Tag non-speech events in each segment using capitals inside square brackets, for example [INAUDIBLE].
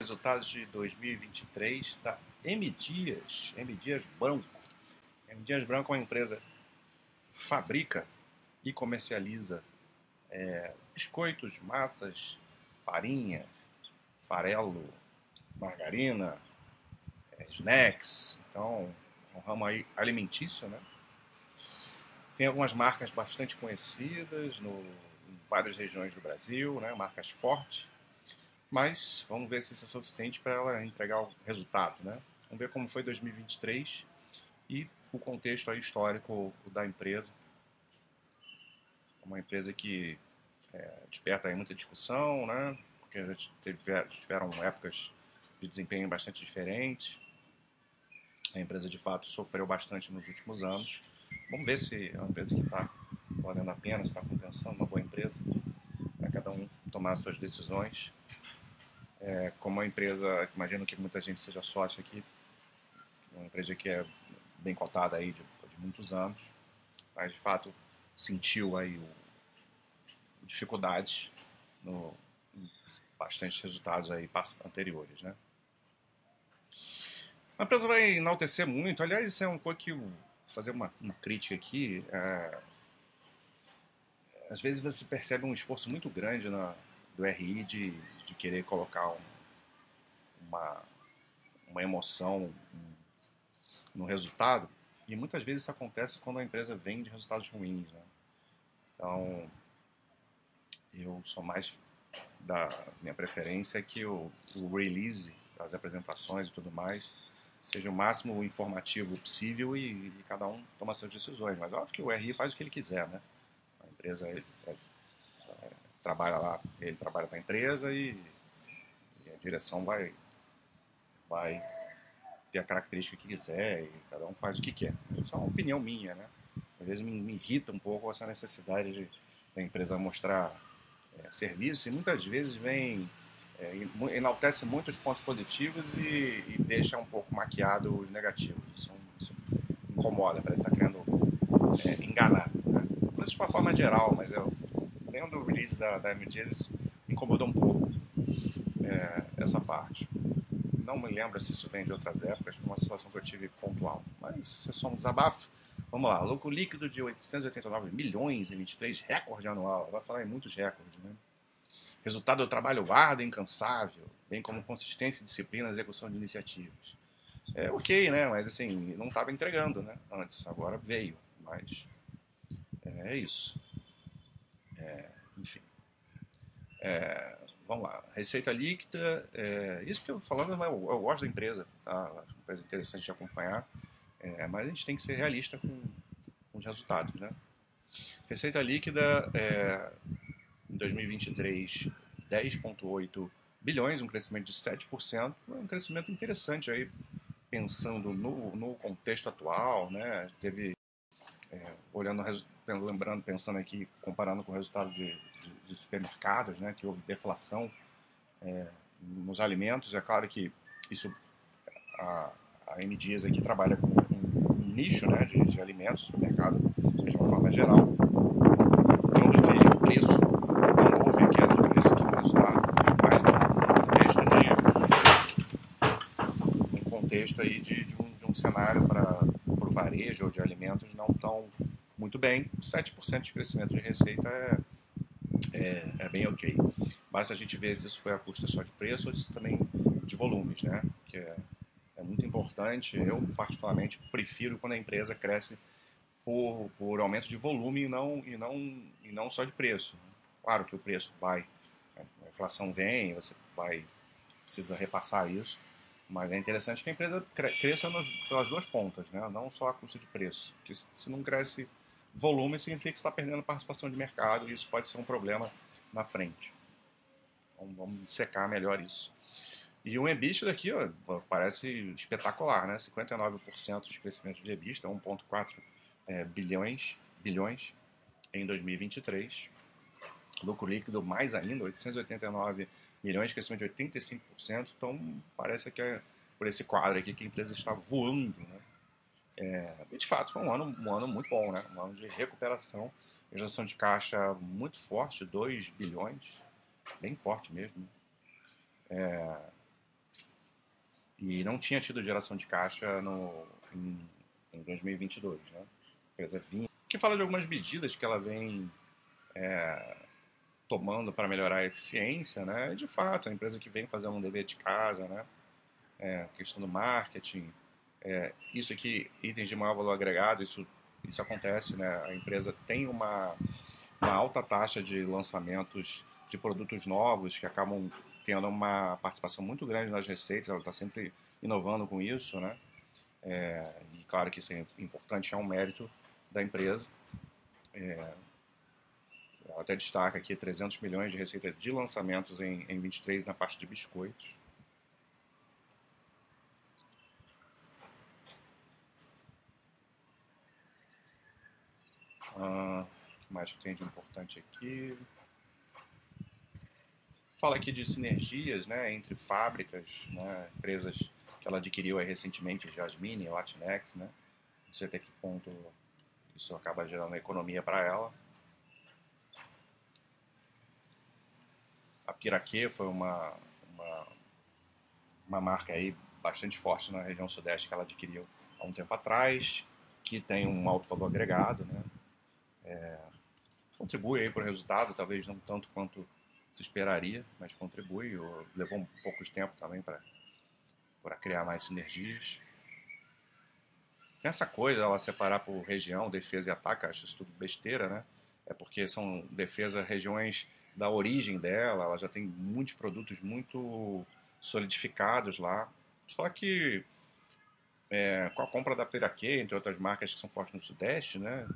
resultados de 2023 da M Dias, M Dias Branco. M Dias Branco é uma empresa que fabrica e comercializa é, biscoitos, massas, farinha, farelo, margarina, é, snacks, então um ramo aí alimentício, né? Tem algumas marcas bastante conhecidas no, em várias regiões do Brasil, né? marcas fortes mas vamos ver se isso é suficiente para ela entregar o resultado, né? Vamos ver como foi 2023 e o contexto histórico da empresa. Uma empresa que é, desperta muita discussão, né? Porque teve, tiveram épocas de desempenho bastante diferentes. A empresa de fato sofreu bastante nos últimos anos. Vamos ver se é uma empresa que está valendo a pena, se está compensando, uma boa empresa, para cada um tomar as suas decisões é, como uma empresa, imagino que muita gente seja sócio aqui, uma empresa que é bem cotada aí de, de muitos anos, mas de fato sentiu aí o, dificuldades no bastantes resultados aí anteriores, né? A empresa vai enaltecer muito, aliás, isso é um pouco que fazer uma, uma crítica aqui, é, às vezes você percebe um esforço muito grande na, do RI de, de querer colocar um, uma, uma emoção no resultado, e muitas vezes isso acontece quando a empresa vende resultados ruins. Né? Então, eu sou mais da minha preferência é que o, o release das apresentações e tudo mais seja o máximo informativo possível e, e, cada um toma suas decisões. Mas óbvio que o RI faz o que ele quiser, né? A empresa é, é, trabalha lá, ele trabalha para a empresa e, e, a direção vai, vai ter a característica que quiser e cada um faz o que quer. Isso é uma opinião minha, né? Às vezes me, me irrita um pouco essa necessidade de da empresa mostrar é, serviço e muitas vezes vem é, enaltece muito os pontos positivos e, e, deixa um pouco maquiado os negativos. Isso, isso incomoda, parece que está querendo é, enganar. Né? Isso de uma forma geral, mas eu vendo o release da, da MGs incomodou um pouco é, essa parte. Não me lembro se isso vem de outras épocas, uma situação que eu tive pontual. Mas é só um desabafo. Vamos lá, lucro líquido de 889 milhões em 23, recorde anual. Vai falar em muitos recordes, né? Resultado do trabalho árduo e incansável, bem como consistência, disciplina na execução de iniciativas. É ok, né? Mas assim, não estava entregando, né? Antes, agora veio. Mas é isso. É, enfim. É, vamos lá. Receita líquida. É, isso que eu falando, eu, eu, gosto da empresa. Tá? Uma empresa interessante de acompanhar. É, mas a gente tem que ser realista com, com os resultados. Né? Receita líquida é, em 2023, 10,8 bilhões, um crescimento de 7%. Um crescimento interessante aí, pensando no, no contexto atual. Né? Teve, é, olhando lembrando, pensando aqui, comparando com o resultado de, de, de supermercados, né, que houve deflação é, nos alimentos. É claro que isso, a, a M Dias aqui trabalha com um, nicho né, de, de alimentos, supermercado, de uma forma geral. Onde teve o preço, não houve queda de preço aqui no resultado, mas no contexto de um contexto aí de, de, um, de um cenário para o varejo ou de alimentos não tão muito bem, 7% de crescimento de receita é, é, é, bem ok. Basta a gente ver se isso foi a custa só de preço ou se também de volumes, né? Que é, é muito importante. Eu, particularmente, prefiro quando a empresa cresce por, por aumento de volume e não, e, não, e não só de preço. Claro que o preço vai, né? a inflação vem, você vai precisa repassar isso, mas é interessante que a empresa cresça nos, pelas duas pontas, né? não só a custa de preço. Porque se não cresce volume significa que está perdendo participação de mercado e isso pode ser um problema na frente. Então, vamos secar melhor isso. E o EBITDA aqui ó, parece espetacular, né? 59% de crescimento de EBITDA, 1,4 é, bilhões, bilhões em 2023. Lucro líquido mais ainda, 889 milhões, crescimento de 85%. Então parece que é por esse quadro aqui que a empresa está voando, né? É, e de fato foi um ano, um ano muito bom, né? um ano de recuperação, geração de caixa muito forte, 2 bilhões, bem forte mesmo. É, e não tinha tido geração de caixa no, em, em 2022. Né? A empresa vinha, que fala de algumas medidas que ela vem é, tomando para melhorar a eficiência, né? De fato, a empresa que vem fazendo um dever de casa, né? É, questão do marketing, é, isso aqui, itens de maior valor agregado, isso, isso acontece, né? A empresa tem uma, uma alta taxa de lançamentos de produtos novos que acabam tendo uma participação muito grande nas receitas, ela está sempre inovando com isso, né? É, e claro que isso é importante, é um mérito da empresa. É, ela até destaca aqui 300 milhões de receita de lançamentos em, em 23 na parte de biscoitos. O que mais que tem de importante aqui? Fala aqui de sinergias né, entre fábricas, né, empresas que ela adquiriu recentemente, Jasmine, Latinex, né? Não sei até que ponto isso acaba gerando economia para ela. A Piraquê foi uma, uma, uma marca aí bastante forte na região sudeste que ela adquiriu há um tempo atrás, que tem um alto valor agregado, né? É, contribui aí para o resultado, talvez não tanto quanto se esperaria, mas contribui. Levou um pouco de tempo também para criar mais sinergias. Essa coisa, ela separar por região, defesa e ataque, acho isso tudo besteira, né? É porque são defesa regiões da origem dela, ela já tem muitos produtos muito solidificados lá. Só que é, com a compra da Piraquê, entre outras marcas que são fortes no Sudeste, né?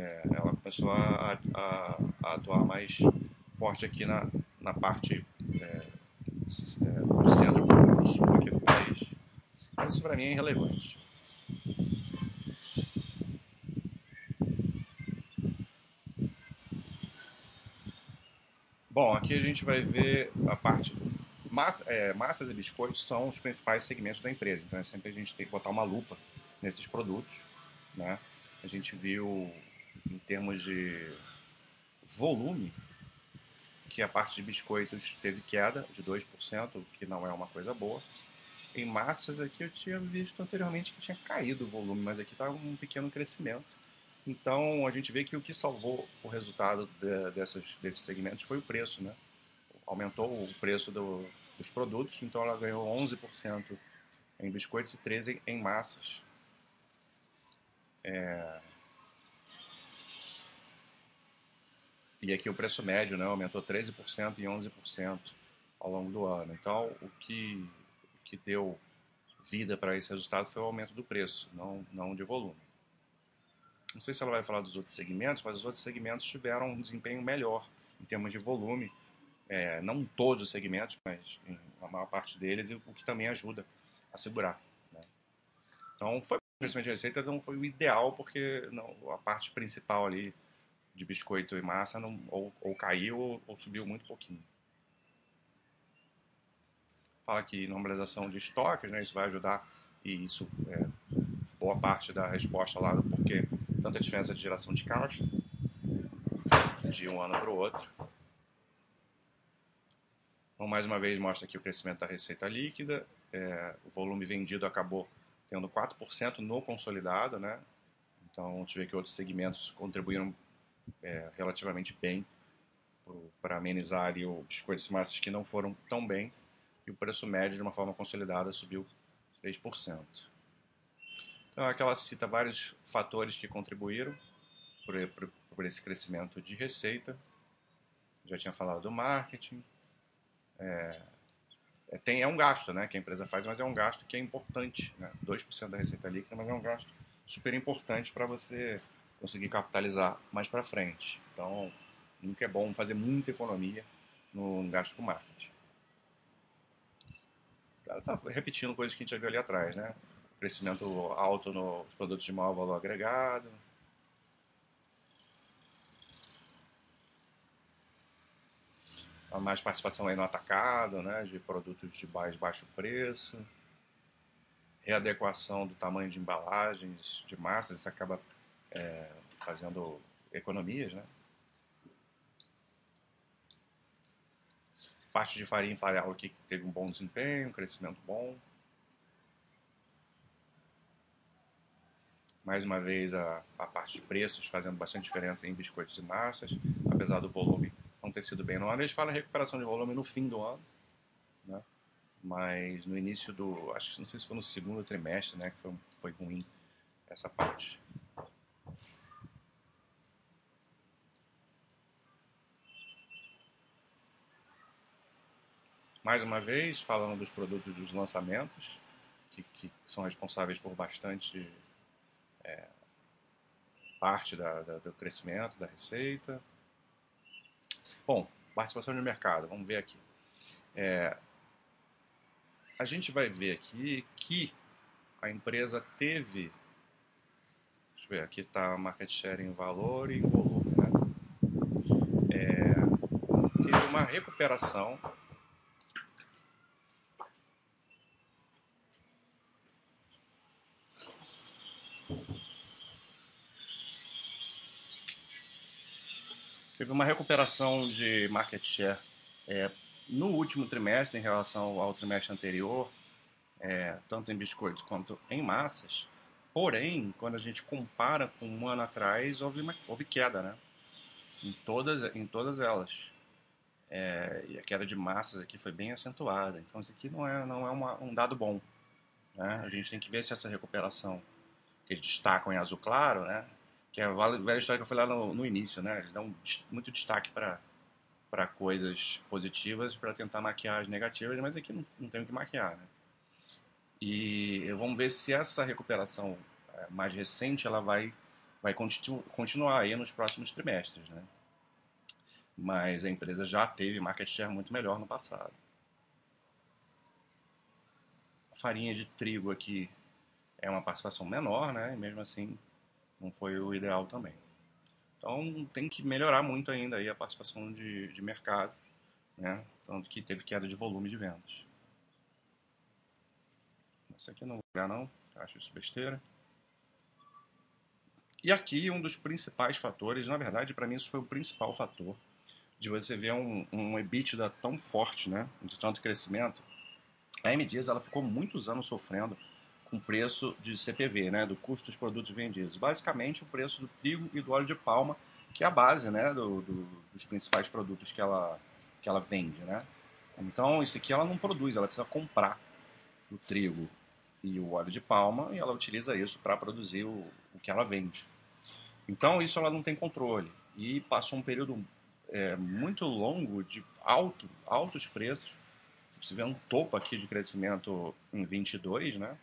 É, ela começou a, a, a atuar mais forte aqui na, na parte é, é, do centro para o sul aqui do país. Mas isso para mim é irrelevante. Bom, aqui a gente vai ver a parte. Massa, é, massas e biscoitos são os principais segmentos da empresa, então é sempre a gente tem que botar uma lupa nesses produtos. Né? A gente viu, em termos de volume, que a parte de biscoitos teve queda de 2%, o que não é uma coisa boa. Em massas aqui eu tinha visto anteriormente que tinha caído o volume, mas aqui está um pequeno crescimento. Então a gente vê que o que salvou o resultado de, dessas, desses segmentos foi o preço, né? Aumentou o preço do, dos produtos, então ela ganhou 11% em biscoitos e 13% em massas. É, E aqui o preço médio né, aumentou 13% e 11% ao longo do ano. Então, o que, que deu vida para esse resultado foi o aumento do preço, não, não de volume. Não sei se ela vai falar dos outros segmentos, mas os outros segmentos tiveram um desempenho melhor em termos de volume. É, não todos os segmentos, mas a maior parte deles, o que também ajuda a segurar. Né? Então, foi o crescimento de receita não foi o ideal, porque não, a parte principal ali de biscoito e massa não, ou, ou caiu ou, ou, subiu muito pouquinho. Fala que normalização de estoques, né, isso vai ajudar e isso é boa parte da resposta lá do porquê tanta diferença de geração de caixa de um ano para o outro. Então, mais uma vez, mostra aqui o crescimento da receita líquida. É, o volume vendido acabou tendo 4% no consolidado, né? Então, a gente vê que outros segmentos contribuíram é, relativamente bem para amenizar ali os e massas que não foram tão bem e o preço médio de uma forma consolidada subiu 3%. Então aqui ela cita vários fatores que contribuíram por esse crescimento de receita. Já tinha falado do marketing. É, é, tem, é um gasto né, que a empresa faz, mas é um gasto que é importante. Né? 2% da receita líquida, mas é um gasto super importante para você conseguir capitalizar mais para frente. Então, nunca é bom fazer muita economia no gasto com marketing. Ela está repetindo coisas que a gente já viu ali atrás, né? Crescimento alto nos produtos de maior valor agregado. Mais participação aí no atacado, né? De produtos de baixo preço. Readequação do tamanho de embalagens, de massas, isso acaba é, fazendo economias, né? Parte de farinha e farelo aqui teve um bom desempenho, um crescimento bom. Mais uma vez a, a parte de preços fazendo bastante diferença em biscoitos e massas, apesar do volume não ter sido bem no ano. Eles falam em recuperação de volume no fim do ano, né? mas no início do, acho que não sei se foi no segundo trimestre, né, que foi, foi ruim essa parte. Mais uma vez, falando dos produtos dos lançamentos, que, que são responsáveis por bastante é, parte da, da, do crescimento da receita. Bom, participação de mercado, vamos ver aqui. É, a gente vai ver aqui que a empresa teve. Deixa eu ver, aqui está market share em valor e em volume. Né? É, teve uma recuperação teve uma recuperação de market share é, no último trimestre em relação ao trimestre anterior, é, tanto em biscoitos quanto em massas. Porém, quando a gente compara com um ano atrás, houve, uma, houve queda, né? Em todas, em todas elas. É, e a queda de massas aqui foi bem acentuada. Então, isso aqui não é, não é uma, um dado bom. Né? A gente tem que ver se essa recuperação que eles destacam em azul claro, né? que é a velha história que eu falei lá no, no início, né? Eles dão muito destaque para para coisas positivas para tentar maquiar as negativas, mas aqui não, não tem o que maquiar, né? E vamos ver se essa recuperação é, mais recente ela vai vai continu, continuar aí nos próximos trimestres, né? Mas a empresa já teve market share muito melhor no passado. A farinha de trigo aqui é uma participação menor, né? E mesmo assim não foi o ideal também. Então tem que melhorar muito ainda aí a participação de, de mercado, né? Tanto que teve queda de volume de vendas. Esse aqui não vou olhar não, acho isso besteira. E aqui um dos principais fatores, na verdade para mim isso foi o principal fator, de você ver um, um EBITDA tão forte, né? De tanto crescimento. A M Dias ela ficou muitos anos sofrendo com preço de CPV, né, do custo dos produtos vendidos. Basicamente, o preço do trigo e do óleo de palma, que é a base né, do, do, dos principais produtos que ela, que ela vende. Né? Então, isso aqui ela não produz, ela precisa comprar o trigo e o óleo de palma e ela utiliza isso para produzir o, o que ela vende. Então, isso ela não tem controle. E passou um período é, muito longo de alto, altos preços. Você vê um topo aqui de crescimento em 22, né?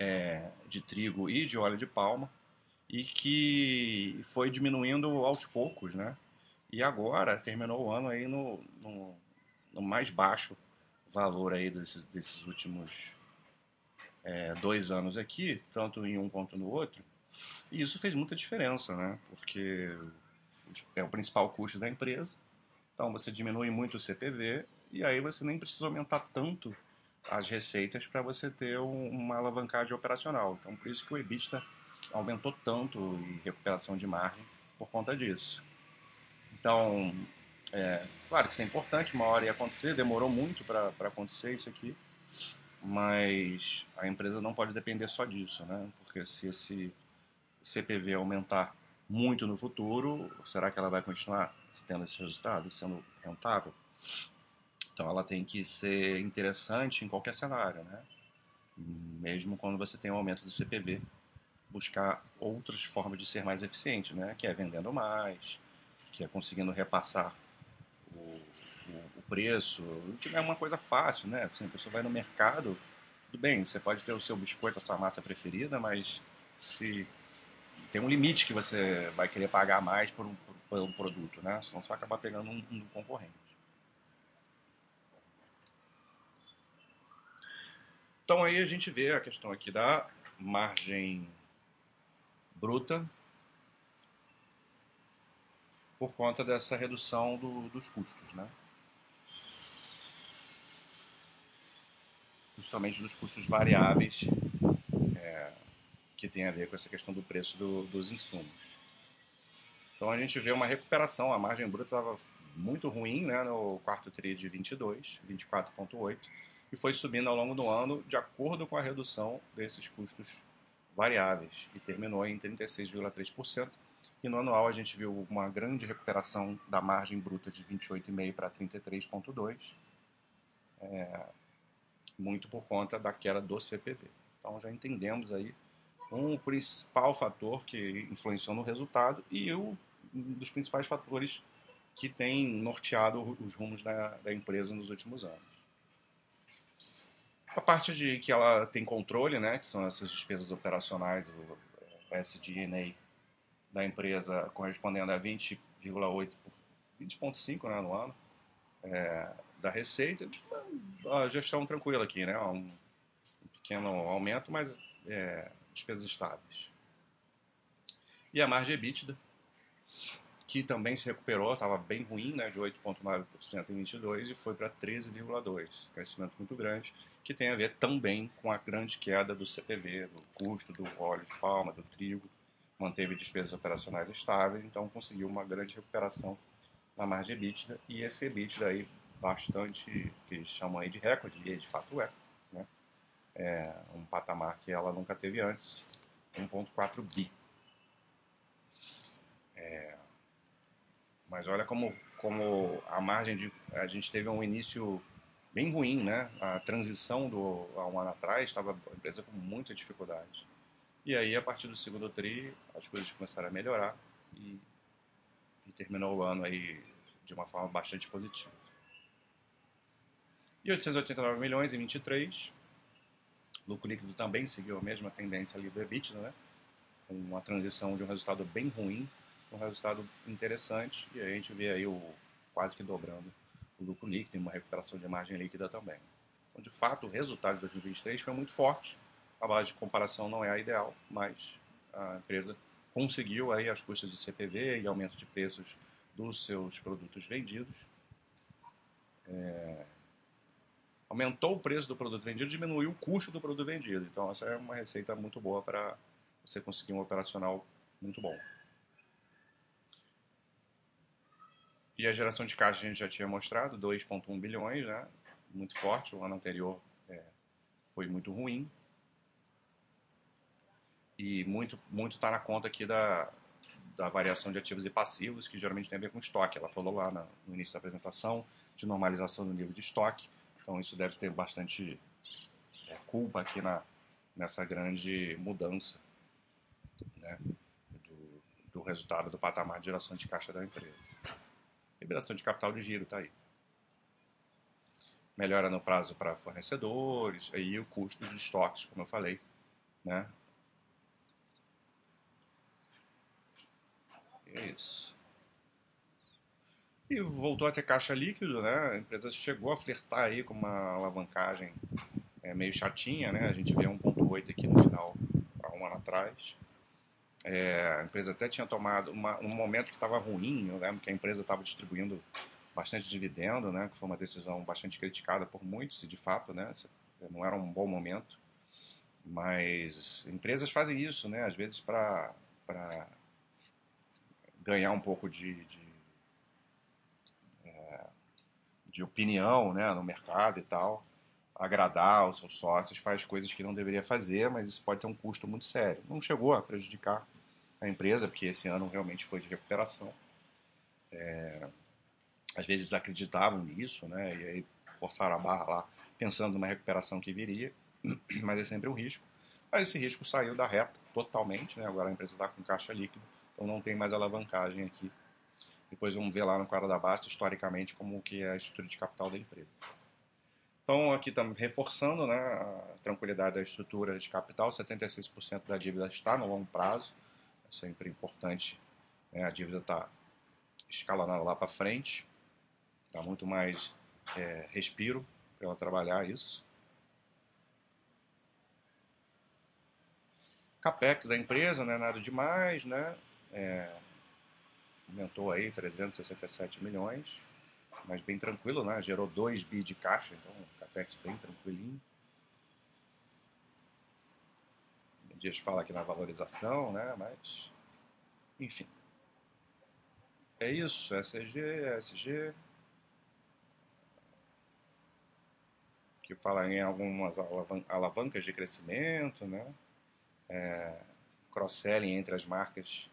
É, de trigo e de óleo de palma e que foi diminuindo aos poucos, né? E agora terminou o ano aí no, no, no mais baixo valor aí desses, desses últimos é, dois anos aqui, tanto em um quanto no outro. E isso fez muita diferença, né? Porque é o principal custo da empresa. Então você diminui muito o CPV e aí você nem precisa aumentar tanto as receitas para você ter um, uma alavancagem operacional. Então, por isso que o EBITDA aumentou tanto em recuperação de margem por conta disso. Então, é, claro que isso é importante, uma hora ia acontecer, demorou muito para acontecer isso aqui, mas a empresa não pode depender só disso, né? Porque se esse CPV aumentar muito no futuro, será que ela vai continuar tendo esse resultado, sendo rentável? Então ela tem que ser interessante em qualquer cenário, né? Mesmo quando você tem um aumento do CPV, buscar outras formas de ser mais eficiente, né? Que é vendendo mais, que é conseguindo repassar o, o, o preço, que não é uma coisa fácil, né? Assim, a pessoa vai no mercado, tudo bem, você pode ter o seu biscoito, a sua massa preferida, mas se tem um limite que você vai querer pagar mais por um, por um produto, né? Senão você vai acabar pegando um, um concorrente. Então aí a gente vê a questão aqui da margem bruta por conta dessa redução do, dos custos, né? Principalmente dos custos variáveis é, que tem a ver com essa questão do preço do, dos insumos. Então a gente vê uma recuperação, a margem bruta estava muito ruim né, no quarto tri de 22, 24,8, e foi subindo ao longo do ano de acordo com a redução desses custos variáveis e terminou em 36,3%. E no anual a gente viu uma grande recuperação da margem bruta de 28,5% para 33,2%, é, muito por conta da queda do CPV. Então já entendemos aí um principal fator que influenciou no resultado e um dos principais fatores que tem norteado os rumos da, da empresa nos últimos anos. A parte de que ela tem controle, né, que são essas despesas operacionais, o SG&A da empresa correspondendo a 20,8, 20,5 né, no ano é, da receita, a gestão tranquila aqui, né, um pequeno aumento, mas é, despesas estáveis. E a margem EBITDA, que também se recuperou, estava bem ruim, né, de 8,9% em 22 e foi para 13,2%, crescimento muito grande, que tem a ver também com a grande queda do CPV, do custo do óleo de palma, do trigo, manteve despesas operacionais estáveis, então conseguiu uma grande recuperação na margem EBITDA e esse EBITDA aí bastante, que chamam aí de recorde, e de fato é, né? é um patamar que ela nunca teve antes, 1.4 bi. É, mas olha como, como a margem de. A gente teve um início bem ruim, né? A transição do, há um ano atrás estava a empresa com muita dificuldade. E aí, a partir do segundo TRI, as coisas começaram a melhorar e, e terminou o ano aí de uma forma bastante positiva. E 889 milhões em 23. Lucro líquido também seguiu a mesma tendência ali do EBITDA, né? Uma transição de um resultado bem ruim um resultado interessante. E a gente vê aí o quase que dobrando o lucro líquido uma recuperação de margem líquida também. Então, de fato, o resultado de 2023 foi muito forte a base de comparação não é a ideal, mas a empresa conseguiu aí as custas de CPV e aumento de preços dos seus produtos vendidos. É... Aumentou o preço do produto vendido, diminuiu o custo do produto vendido. Então essa é uma receita muito boa para você conseguir um operacional muito bom. E a geração de caixa a gente já tinha mostrado, 2,1 bilhões, né? muito forte. O ano anterior é, foi muito ruim, e muito muito está na conta aqui da, da variação de ativos e passivos, que geralmente tem a ver com estoque. Ela falou lá no início da apresentação de normalização do nível de estoque, então isso deve ter bastante é, culpa aqui na, nessa grande mudança né, do, do resultado do patamar de geração de caixa da empresa. Liberação de capital de giro está aí. Melhora no prazo para fornecedores, aí o custo de estoques, como eu falei, né? É isso. E voltou a ter caixa líquido, né? A empresa chegou a flertar aí com uma alavancagem é, meio chatinha, né? A gente vê 1.8 aqui no final, há um ano atrás. É, a empresa até tinha tomado uma, um momento que estava ruim, eu lembro que a empresa estava distribuindo bastante dividendo, né? Que foi uma decisão bastante criticada por muitos, e de fato, né? Não era um bom momento. Mas empresas fazem isso, né? Às vezes para ganhar um pouco de, de, é, de opinião né, no mercado e tal, agradar os seus sócios, faz coisas que não deveria fazer, mas isso pode ter um custo muito sério. Não chegou a prejudicar a empresa, porque esse ano realmente foi de recuperação. É, às vezes acreditavam nisso, né, e aí forçaram a barra lá, pensando numa recuperação que viria, [CLEARS THROAT] mas é sempre um risco. Mas esse risco saiu da reta totalmente, né, agora a empresa está com caixa líquido, então não tem mais alavancagem aqui. Depois vamos ver lá no quadro da Basta, historicamente, como que é a estrutura de capital da empresa. Então aqui estamos reforçando né, a tranquilidade da estrutura de capital, 76% da dívida está no longo prazo, é sempre importante, né, a dívida está escalonada lá para frente, dá muito mais é, respiro para ela trabalhar isso. Capex da empresa, não é nada demais, né? É, aumentou aí 367 milhões, mas bem tranquilo, né? Gerou 2 bi de caixa, então capex bem tranquilinho. A gente fala aqui na valorização, né? Mas, enfim. É isso, SG, SG. Que fala em algumas alavancas de crescimento, né? é, cross-selling entre as marcas,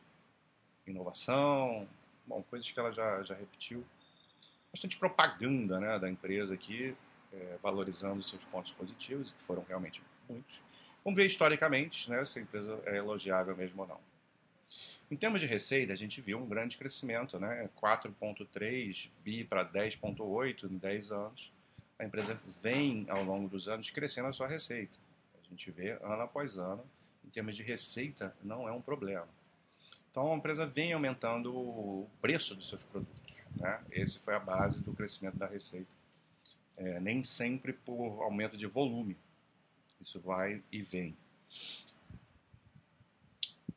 inovação, bom, coisas que ela já, já repetiu. Bastante propaganda né, da empresa aqui, é, valorizando seus pontos positivos, que foram realmente muitos. Vamos ver historicamente né, se a empresa é elogiável mesmo ou não. Em termos de receita, a gente viu um grande crescimento, né? 4,3 bi para 10,8 em 10 anos. A empresa vem, ao longo dos anos, crescendo a sua receita. A gente vê ano após ano, em termos de receita, não é um problema. Então, a empresa vem aumentando o preço dos seus produtos. Né? Esse foi a base do crescimento da receita. É, nem sempre por aumento de volume. Isso vai e vem.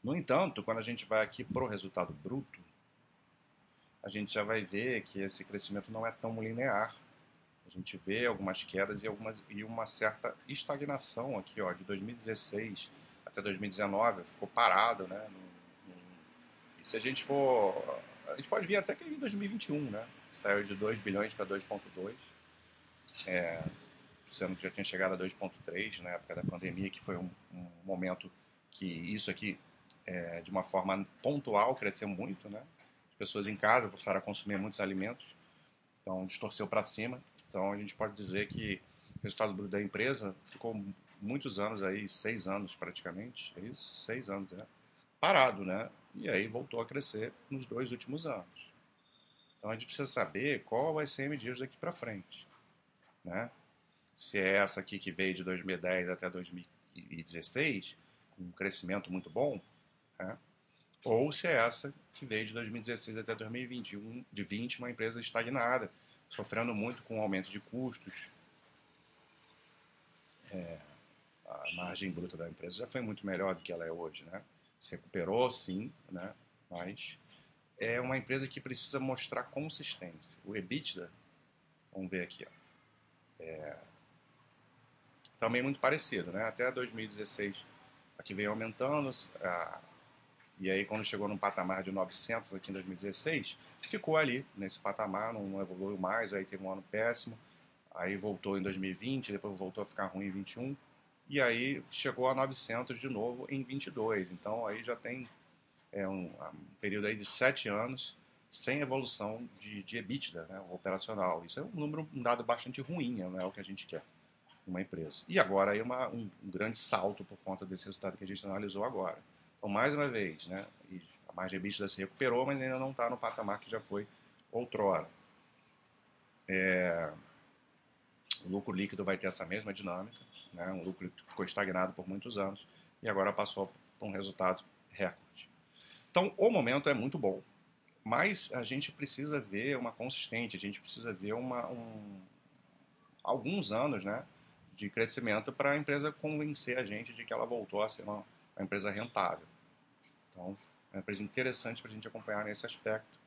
No entanto, quando a gente vai aqui para o resultado bruto, a gente já vai ver que esse crescimento não é tão linear. A gente vê algumas quedas e, algumas, e uma certa estagnação aqui, ó, de 2016 até 2019, ficou parado, né? E se a gente for. A gente pode vir até que em 2021, né? Saiu de 2 bilhões para 2,2. É, sendo que já tinha chegado a 2,3 na época da pandemia, que foi um, um momento que isso aqui é, de uma forma pontual, cresceu muito, né? As pessoas em casa passaram a consumir muitos alimentos, então distorceu para cima. Então a gente pode dizer que o resultado da empresa ficou muitos anos aí, seis anos praticamente, é isso? Seis anos, é. Parado, né? E aí voltou a crescer nos dois últimos anos. Então a gente precisa saber qual vai ser a medida daqui para frente, né? Se é essa aqui que veio de 2010 até 2016, com um crescimento muito bom, né? ou se é essa que veio de 2016 até 2021, de 20, uma empresa estagnada, sofrendo muito com o aumento de custos. É, a margem bruta da empresa já foi muito melhor do que ela é hoje, né? Se recuperou, sim, né? Mas é uma empresa que precisa mostrar consistência. O EBITDA, vamos ver aqui, ó, é, também muito parecido, né? Até 2016 aqui veio aumentando, a, e aí, quando chegou num patamar de 900 aqui em 2016, ficou ali nesse patamar, não, não evoluiu mais. Aí teve um ano péssimo, aí voltou em 2020, depois voltou a ficar ruim em 21, e aí chegou a 900 de novo em 22. Então aí já tem é, um, um período aí de sete anos sem evolução de, de EBITDA né, operacional. Isso é um número, um dado bastante ruim, não é o que a gente quer uma empresa. E agora aí uma, um, um grande salto por conta desse resultado que a gente analisou agora. Então, mais uma vez, né, a margem EBITDA se recuperou, mas ainda não está no patamar que já foi outrora. É, o lucro líquido vai ter essa mesma dinâmica, né, um lucro que ficou estagnado por muitos anos e agora passou por um resultado recorde. Então, o momento é muito bom, mas a gente precisa ver uma consistente, a gente precisa ver uma, um, alguns anos né, de crescimento para a empresa convencer a gente de que ela voltou a ser uma, uma empresa rentável. Então, é uma empresa interessante para a gente acompanhar nesse aspecto.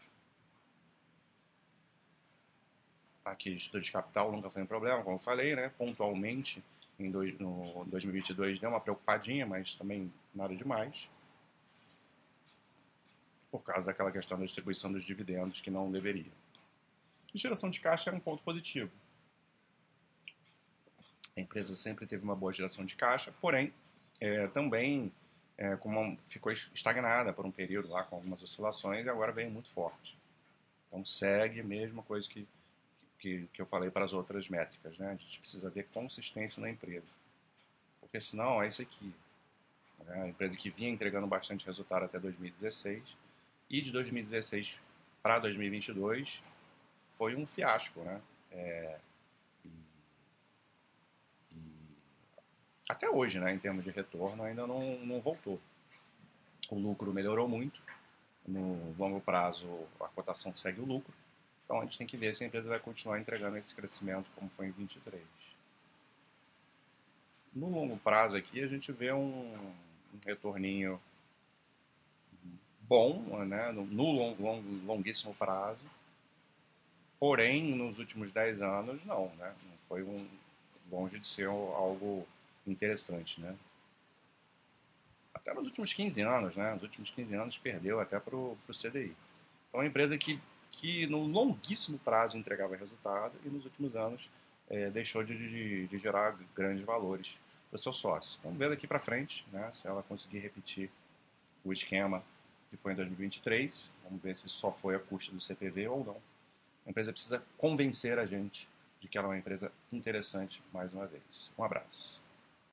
Aqui, estudo de capital nunca foi um problema, como eu falei, né? Pontualmente, em dois, no 2022 deu uma preocupadinha, mas também nada demais. Por causa daquela questão da distribuição dos dividendos que não deveria. E geração de caixa é um ponto positivo. A empresa sempre teve uma boa geração de caixa, porém, é, também é, ficou estagnada por um período lá com algumas oscilações e agora vem muito forte. Então segue a mesma coisa que, que, que eu falei para as outras métricas. Né? A gente precisa ver consistência na empresa. Porque senão é isso aqui. Né? A empresa que vinha entregando bastante resultado até 2016 e de 2016 para 2022 foi um fiasco. Né? É, até hoje, né, em termos de retorno, ainda não, não voltou. O lucro melhorou muito, no longo prazo a cotação segue o lucro, então a gente tem que ver se a empresa vai continuar entregando esse crescimento como foi em 23. No longo prazo aqui a gente vê um, um retorninho bom, né, no, no long, long, longuíssimo prazo, porém nos últimos 10 anos não, né, não foi um, longe de ser algo interessante, né? Até nos últimos 15 anos, né? Nos últimos 15 anos perdeu até para o CDI. Então, é uma empresa que, que no longuíssimo prazo entregava resultado e nos últimos anos é, deixou de, de, de, gerar grandes valores para o seu sócio. Vamos ver daqui para frente, né, se ela conseguir repetir o esquema que foi em 2023. Vamos ver se só foi a custa do CPV ou não. A empresa precisa convencer a gente de que ela é uma empresa interessante mais uma vez. Um abraço.